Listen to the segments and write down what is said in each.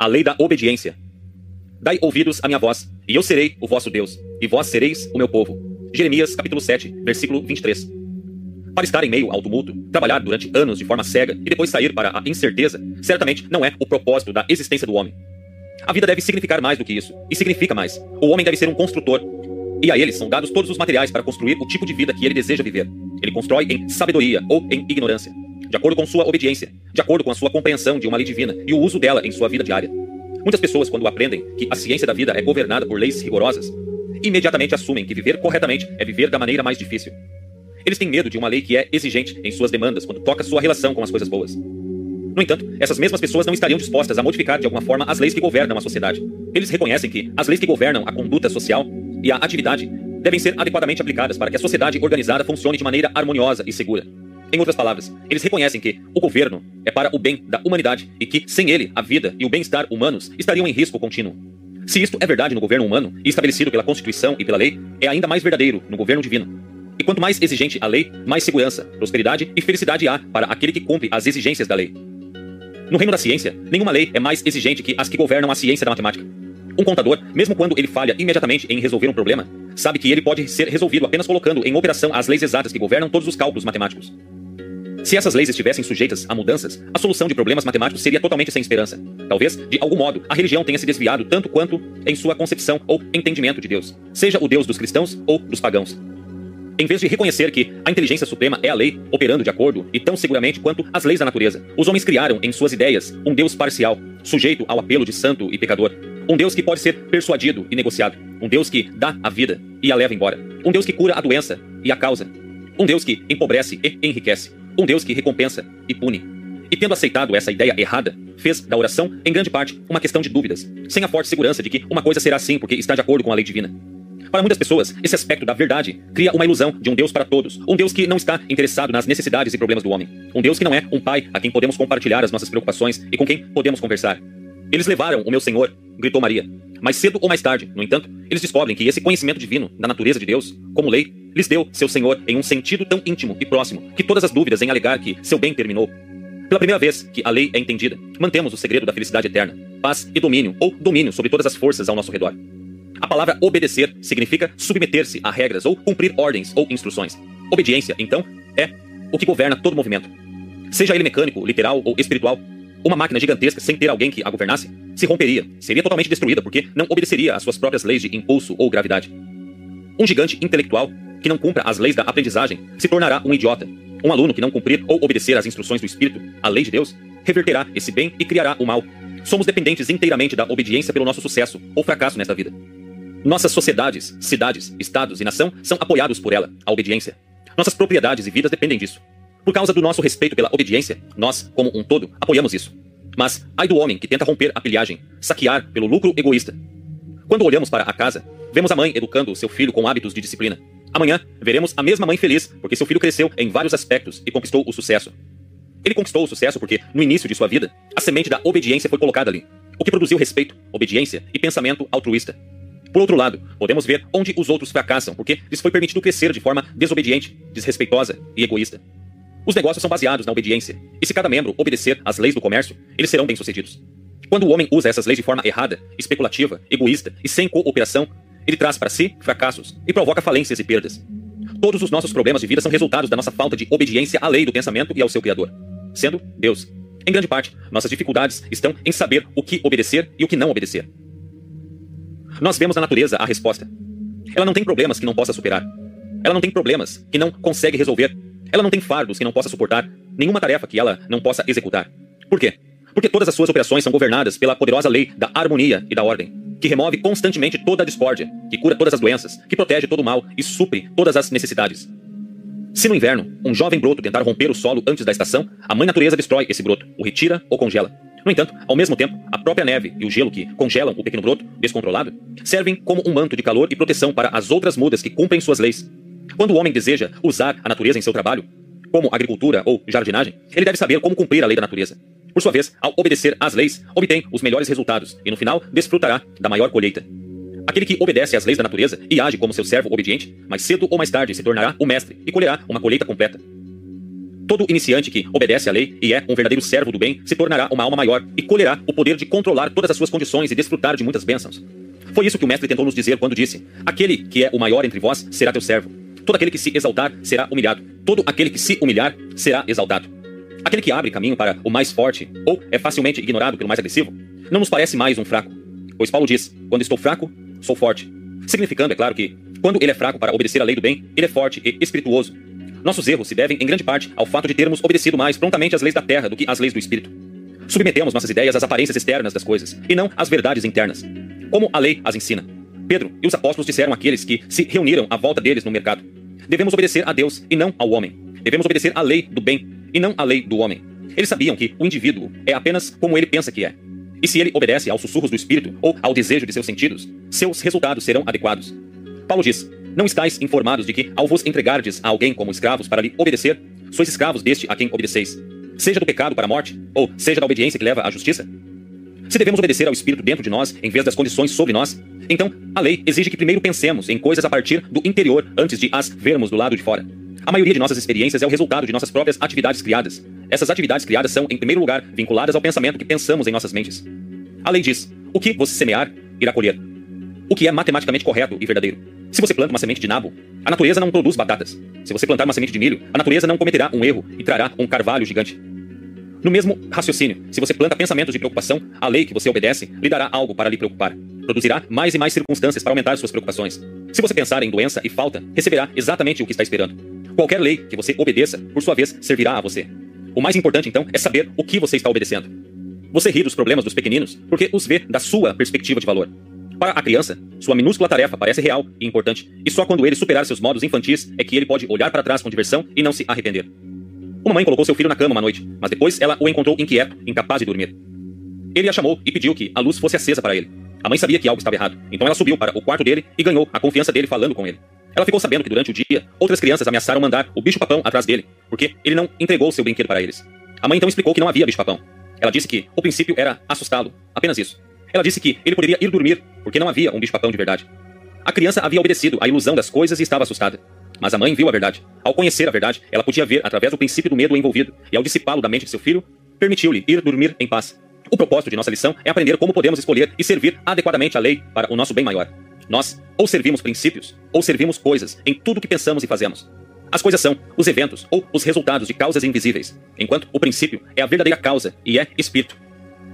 a lei da obediência. Dai ouvidos à minha voz, e eu serei o vosso Deus, e vós sereis o meu povo. Jeremias capítulo 7, versículo 23. Para estar em meio ao tumulto, trabalhar durante anos de forma cega e depois sair para a incerteza, certamente não é o propósito da existência do homem. A vida deve significar mais do que isso, e significa mais. O homem deve ser um construtor, e a ele são dados todos os materiais para construir o tipo de vida que ele deseja viver. Ele constrói em sabedoria ou em ignorância, de acordo com sua obediência, de acordo com a sua compreensão de uma lei divina e o uso dela em sua vida diária. Muitas pessoas, quando aprendem que a ciência da vida é governada por leis rigorosas, imediatamente assumem que viver corretamente é viver da maneira mais difícil. Eles têm medo de uma lei que é exigente em suas demandas quando toca sua relação com as coisas boas. No entanto, essas mesmas pessoas não estariam dispostas a modificar de alguma forma as leis que governam a sociedade. Eles reconhecem que as leis que governam a conduta social e a atividade devem ser adequadamente aplicadas para que a sociedade organizada funcione de maneira harmoniosa e segura. Em outras palavras, eles reconhecem que o governo é para o bem da humanidade e que, sem ele, a vida e o bem-estar humanos estariam em risco contínuo. Se isto é verdade no governo humano estabelecido pela Constituição e pela lei, é ainda mais verdadeiro no governo divino. E quanto mais exigente a lei, mais segurança, prosperidade e felicidade há para aquele que cumpre as exigências da lei. No reino da ciência, nenhuma lei é mais exigente que as que governam a ciência da matemática. Um contador, mesmo quando ele falha imediatamente em resolver um problema, sabe que ele pode ser resolvido apenas colocando em operação as leis exatas que governam todos os cálculos matemáticos. Se essas leis estivessem sujeitas a mudanças, a solução de problemas matemáticos seria totalmente sem esperança. Talvez, de algum modo, a religião tenha se desviado tanto quanto em sua concepção ou entendimento de Deus, seja o Deus dos cristãos ou dos pagãos. Em vez de reconhecer que a inteligência suprema é a lei, operando de acordo e tão seguramente quanto as leis da natureza, os homens criaram em suas ideias um Deus parcial, sujeito ao apelo de santo e pecador. Um Deus que pode ser persuadido e negociado. Um Deus que dá a vida e a leva embora. Um Deus que cura a doença e a causa. Um Deus que empobrece e enriquece. Um Deus que recompensa e pune. E tendo aceitado essa ideia errada, fez da oração, em grande parte, uma questão de dúvidas, sem a forte segurança de que uma coisa será assim porque está de acordo com a lei divina. Para muitas pessoas, esse aspecto da verdade cria uma ilusão de um Deus para todos, um Deus que não está interessado nas necessidades e problemas do homem, um Deus que não é um pai a quem podemos compartilhar as nossas preocupações e com quem podemos conversar. Eles levaram o meu Senhor, gritou Maria. Mais cedo ou mais tarde, no entanto, eles descobrem que esse conhecimento divino da natureza de Deus, como lei, lhes deu seu Senhor em um sentido tão íntimo e próximo que todas as dúvidas em alegar que seu bem terminou. Pela primeira vez que a lei é entendida, mantemos o segredo da felicidade eterna, paz e domínio, ou domínio sobre todas as forças ao nosso redor. A palavra obedecer significa submeter-se a regras ou cumprir ordens ou instruções. Obediência, então, é o que governa todo movimento. Seja ele mecânico, literal ou espiritual, uma máquina gigantesca sem ter alguém que a governasse se romperia, seria totalmente destruída porque não obedeceria às suas próprias leis de impulso ou gravidade. Um gigante intelectual que não cumpra as leis da aprendizagem se tornará um idiota. Um aluno que não cumprir ou obedecer às instruções do Espírito, a lei de Deus, reverterá esse bem e criará o mal. Somos dependentes inteiramente da obediência pelo nosso sucesso ou fracasso nesta vida. Nossas sociedades, cidades, estados e nação são apoiados por ela, a obediência. Nossas propriedades e vidas dependem disso. Por causa do nosso respeito pela obediência, nós, como um todo, apoiamos isso. Mas ai do homem que tenta romper a pilhagem, saquear pelo lucro egoísta. Quando olhamos para a casa, vemos a mãe educando seu filho com hábitos de disciplina. Amanhã, veremos a mesma mãe feliz porque seu filho cresceu em vários aspectos e conquistou o sucesso. Ele conquistou o sucesso porque, no início de sua vida, a semente da obediência foi colocada ali, o que produziu respeito, obediência e pensamento altruísta. Por outro lado, podemos ver onde os outros fracassam, porque lhes foi permitido crescer de forma desobediente, desrespeitosa e egoísta. Os negócios são baseados na obediência, e se cada membro obedecer às leis do comércio, eles serão bem-sucedidos. Quando o homem usa essas leis de forma errada, especulativa, egoísta e sem cooperação, ele traz para si fracassos e provoca falências e perdas. Todos os nossos problemas de vida são resultados da nossa falta de obediência à lei do pensamento e ao seu Criador, sendo Deus. Em grande parte, nossas dificuldades estão em saber o que obedecer e o que não obedecer. Nós vemos na natureza a resposta. Ela não tem problemas que não possa superar. Ela não tem problemas que não consegue resolver. Ela não tem fardos que não possa suportar. Nenhuma tarefa que ela não possa executar. Por quê? Porque todas as suas operações são governadas pela poderosa lei da harmonia e da ordem, que remove constantemente toda a discórdia, que cura todas as doenças, que protege todo o mal e supre todas as necessidades. Se no inverno um jovem broto tentar romper o solo antes da estação, a mãe natureza destrói esse broto, o retira ou congela. No entanto, ao mesmo tempo, a própria neve e o gelo que congelam o pequeno broto, descontrolado, servem como um manto de calor e proteção para as outras mudas que cumprem suas leis. Quando o homem deseja usar a natureza em seu trabalho, como agricultura ou jardinagem, ele deve saber como cumprir a lei da natureza. Por sua vez, ao obedecer às leis, obtém os melhores resultados e, no final, desfrutará da maior colheita. Aquele que obedece às leis da natureza e age como seu servo obediente, mais cedo ou mais tarde se tornará o mestre e colherá uma colheita completa. Todo iniciante que obedece à lei e é um verdadeiro servo do bem se tornará uma alma maior e colherá o poder de controlar todas as suas condições e desfrutar de muitas bênçãos. Foi isso que o mestre tentou nos dizer quando disse: Aquele que é o maior entre vós será teu servo. Todo aquele que se exaltar será humilhado. Todo aquele que se humilhar será exaltado. Aquele que abre caminho para o mais forte ou é facilmente ignorado pelo mais agressivo não nos parece mais um fraco. Pois Paulo diz: Quando estou fraco, sou forte. Significando, é claro, que quando ele é fraco para obedecer à lei do bem, ele é forte e espirituoso. Nossos erros se devem, em grande parte, ao fato de termos obedecido mais prontamente às leis da terra do que às leis do espírito. Submetemos nossas ideias às aparências externas das coisas, e não às verdades internas. Como a lei as ensina. Pedro e os apóstolos disseram àqueles que se reuniram à volta deles no mercado: Devemos obedecer a Deus e não ao homem. Devemos obedecer à lei do bem e não à lei do homem. Eles sabiam que o indivíduo é apenas como ele pensa que é. E se ele obedece aos sussurros do espírito ou ao desejo de seus sentidos, seus resultados serão adequados. Paulo diz: Não estáis informados de que, ao vos entregardes a alguém como escravos para lhe obedecer, sois escravos deste a quem obedeceis, seja do pecado para a morte, ou seja da obediência que leva à justiça? Se devemos obedecer ao Espírito dentro de nós, em vez das condições sobre nós, então a lei exige que primeiro pensemos em coisas a partir do interior antes de as vermos do lado de fora. A maioria de nossas experiências é o resultado de nossas próprias atividades criadas. Essas atividades criadas são, em primeiro lugar, vinculadas ao pensamento que pensamos em nossas mentes. A lei diz: o que você semear, irá colher. O que é matematicamente correto e verdadeiro. Se você planta uma semente de nabo, a natureza não produz batatas. Se você plantar uma semente de milho, a natureza não cometerá um erro e trará um carvalho gigante. No mesmo raciocínio, se você planta pensamentos de preocupação, a lei que você obedece lhe dará algo para lhe preocupar. Produzirá mais e mais circunstâncias para aumentar suas preocupações. Se você pensar em doença e falta, receberá exatamente o que está esperando. Qualquer lei que você obedeça, por sua vez, servirá a você. O mais importante, então, é saber o que você está obedecendo. Você ri dos problemas dos pequeninos porque os vê da sua perspectiva de valor. Para a criança, sua minúscula tarefa parece real e importante, e só quando ele superar seus modos infantis é que ele pode olhar para trás com diversão e não se arrepender. Uma mãe colocou seu filho na cama uma noite, mas depois ela o encontrou inquieto, incapaz de dormir. Ele a chamou e pediu que a luz fosse acesa para ele. A mãe sabia que algo estava errado, então ela subiu para o quarto dele e ganhou a confiança dele falando com ele. Ela ficou sabendo que durante o dia, outras crianças ameaçaram mandar o bicho-papão atrás dele, porque ele não entregou seu brinquedo para eles. A mãe então explicou que não havia bicho-papão. Ela disse que o princípio era assustá-lo, apenas isso. Ela disse que ele poderia ir dormir, porque não havia um bicho-papão de verdade. A criança havia obedecido à ilusão das coisas e estava assustada. Mas a mãe viu a verdade. Ao conhecer a verdade, ela podia ver através do princípio do medo envolvido, e ao dissipá-lo da mente de seu filho, permitiu-lhe ir dormir em paz. O propósito de nossa lição é aprender como podemos escolher e servir adequadamente a lei para o nosso bem maior. Nós ou servimos princípios, ou servimos coisas em tudo o que pensamos e fazemos. As coisas são os eventos ou os resultados de causas invisíveis, enquanto o princípio é a verdadeira causa e é espírito.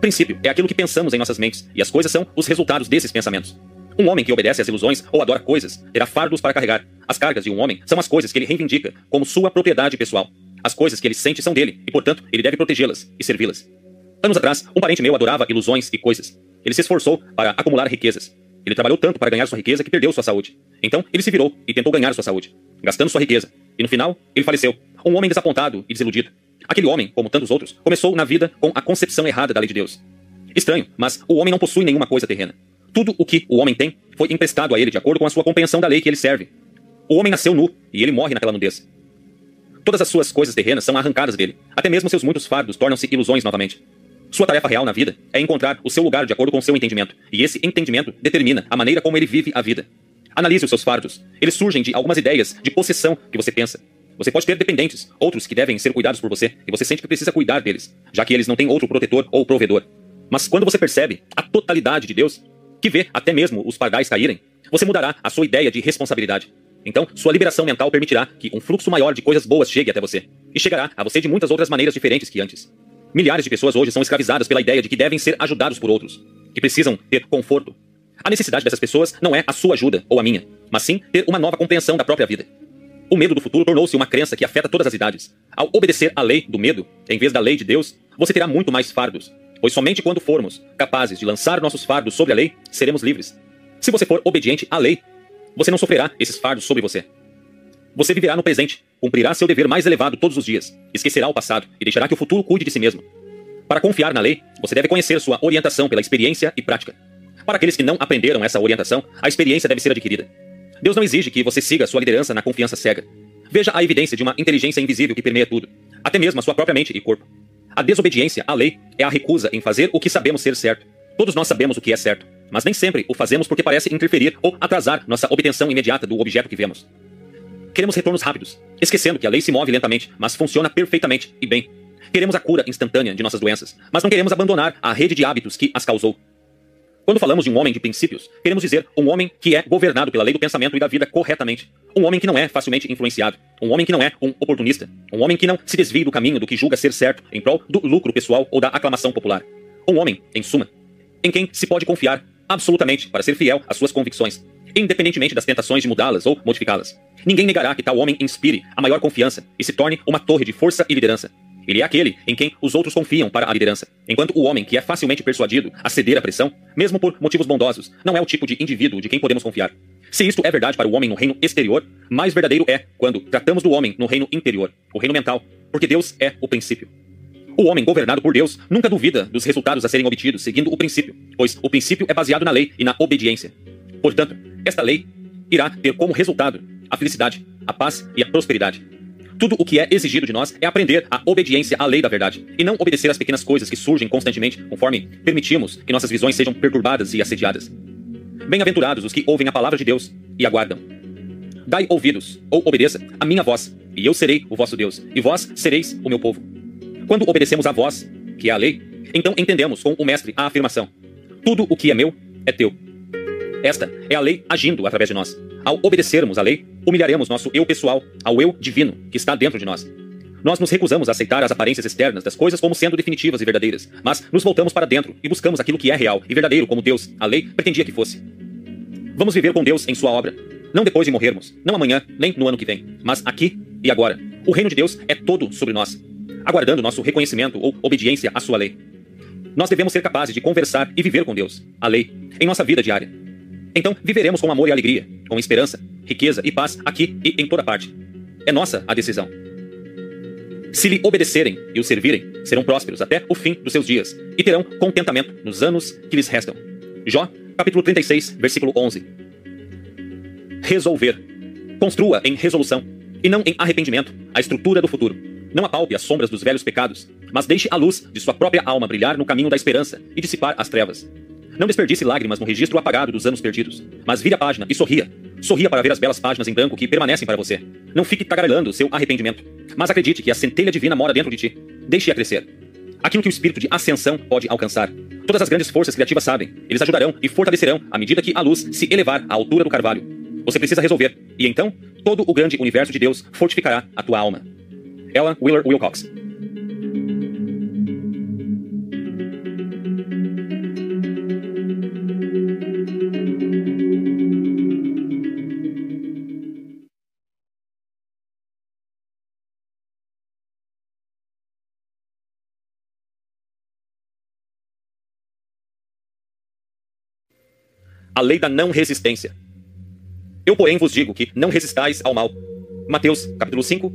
Princípio é aquilo que pensamos em nossas mentes, e as coisas são os resultados desses pensamentos. Um homem que obedece às ilusões ou adora coisas terá fardos para carregar. As cargas de um homem são as coisas que ele reivindica como sua propriedade pessoal. As coisas que ele sente são dele, e portanto ele deve protegê-las e servi-las. Anos atrás, um parente meu adorava ilusões e coisas. Ele se esforçou para acumular riquezas. Ele trabalhou tanto para ganhar sua riqueza que perdeu sua saúde. Então, ele se virou e tentou ganhar sua saúde, gastando sua riqueza. E no final, ele faleceu. Um homem desapontado e desiludido. Aquele homem, como tantos outros, começou na vida com a concepção errada da lei de Deus. Estranho, mas o homem não possui nenhuma coisa terrena. Tudo o que o homem tem foi emprestado a ele de acordo com a sua compreensão da lei que ele serve. O homem nasceu nu e ele morre naquela nudez. Todas as suas coisas terrenas são arrancadas dele. Até mesmo seus muitos fardos tornam-se ilusões novamente. Sua tarefa real na vida é encontrar o seu lugar de acordo com seu entendimento, e esse entendimento determina a maneira como ele vive a vida. Analise os seus fardos. Eles surgem de algumas ideias de possessão que você pensa. Você pode ter dependentes, outros que devem ser cuidados por você, e você sente que precisa cuidar deles, já que eles não têm outro protetor ou provedor. Mas quando você percebe a totalidade de Deus, que vê até mesmo os pardais caírem, você mudará a sua ideia de responsabilidade. Então, sua liberação mental permitirá que um fluxo maior de coisas boas chegue até você. E chegará a você de muitas outras maneiras diferentes que antes. Milhares de pessoas hoje são escravizadas pela ideia de que devem ser ajudados por outros, que precisam ter conforto. A necessidade dessas pessoas não é a sua ajuda ou a minha, mas sim ter uma nova compreensão da própria vida. O medo do futuro tornou-se uma crença que afeta todas as idades. Ao obedecer à lei do medo, em vez da lei de Deus, você terá muito mais fardos, pois somente quando formos capazes de lançar nossos fardos sobre a lei, seremos livres. Se você for obediente à lei, você não sofrerá esses fardos sobre você. Você viverá no presente, cumprirá seu dever mais elevado todos os dias, esquecerá o passado e deixará que o futuro cuide de si mesmo. Para confiar na lei, você deve conhecer sua orientação pela experiência e prática. Para aqueles que não aprenderam essa orientação, a experiência deve ser adquirida. Deus não exige que você siga sua liderança na confiança cega. Veja a evidência de uma inteligência invisível que permeia tudo, até mesmo a sua própria mente e corpo. A desobediência à lei é a recusa em fazer o que sabemos ser certo. Todos nós sabemos o que é certo, mas nem sempre o fazemos porque parece interferir ou atrasar nossa obtenção imediata do objeto que vemos. Queremos retornos rápidos, esquecendo que a lei se move lentamente, mas funciona perfeitamente e bem. Queremos a cura instantânea de nossas doenças, mas não queremos abandonar a rede de hábitos que as causou. Quando falamos de um homem de princípios, queremos dizer um homem que é governado pela lei do pensamento e da vida corretamente. Um homem que não é facilmente influenciado. Um homem que não é um oportunista. Um homem que não se desvia do caminho do que julga ser certo em prol do lucro pessoal ou da aclamação popular. Um homem, em suma, em quem se pode confiar absolutamente para ser fiel às suas convicções, independentemente das tentações de mudá-las ou modificá-las. Ninguém negará que tal homem inspire a maior confiança e se torne uma torre de força e liderança. Ele é aquele em quem os outros confiam para a liderança, enquanto o homem que é facilmente persuadido a ceder à pressão, mesmo por motivos bondosos, não é o tipo de indivíduo de quem podemos confiar. Se isto é verdade para o homem no reino exterior, mais verdadeiro é quando tratamos do homem no reino interior, o reino mental, porque Deus é o princípio. O homem governado por Deus nunca duvida dos resultados a serem obtidos seguindo o princípio, pois o princípio é baseado na lei e na obediência. Portanto, esta lei irá ter como resultado a felicidade, a paz e a prosperidade. Tudo o que é exigido de nós é aprender a obediência à lei da verdade e não obedecer às pequenas coisas que surgem constantemente conforme permitimos que nossas visões sejam perturbadas e assediadas. Bem-aventurados os que ouvem a palavra de Deus e aguardam. Dai ouvidos, ou obedeça, a minha voz, e eu serei o vosso Deus, e vós sereis o meu povo. Quando obedecemos à voz, que é a lei, então entendemos com o Mestre a afirmação: Tudo o que é meu é teu. Esta é a lei agindo através de nós. Ao obedecermos à lei, humilharemos nosso eu pessoal ao eu divino que está dentro de nós. Nós nos recusamos a aceitar as aparências externas das coisas como sendo definitivas e verdadeiras, mas nos voltamos para dentro e buscamos aquilo que é real e verdadeiro como Deus, a lei, pretendia que fosse. Vamos viver com Deus em sua obra, não depois de morrermos, não amanhã, nem no ano que vem, mas aqui e agora. O reino de Deus é todo sobre nós, aguardando nosso reconhecimento ou obediência à sua lei. Nós devemos ser capazes de conversar e viver com Deus, a lei, em nossa vida diária. Então, viveremos com amor e alegria, com esperança, riqueza e paz aqui e em toda parte. É nossa a decisão. Se lhe obedecerem e o servirem, serão prósperos até o fim dos seus dias e terão contentamento nos anos que lhes restam. Jó, capítulo 36, versículo 11. Resolver. Construa em resolução e não em arrependimento a estrutura do futuro. Não apalpe as sombras dos velhos pecados, mas deixe a luz de sua própria alma brilhar no caminho da esperança e dissipar as trevas. Não desperdice lágrimas no registro apagado dos anos perdidos, mas vire a página e sorria. Sorria para ver as belas páginas em branco que permanecem para você. Não fique tagarelando seu arrependimento, mas acredite que a centelha divina mora dentro de ti. Deixe-a crescer. Aquilo que o espírito de ascensão pode alcançar. Todas as grandes forças criativas sabem. Eles ajudarão e fortalecerão à medida que a luz se elevar à altura do carvalho. Você precisa resolver, e então todo o grande universo de Deus fortificará a tua alma. Ella Wheeler Wilcox a lei da não resistência. Eu, porém, vos digo que não resistais ao mal. Mateus, capítulo 5,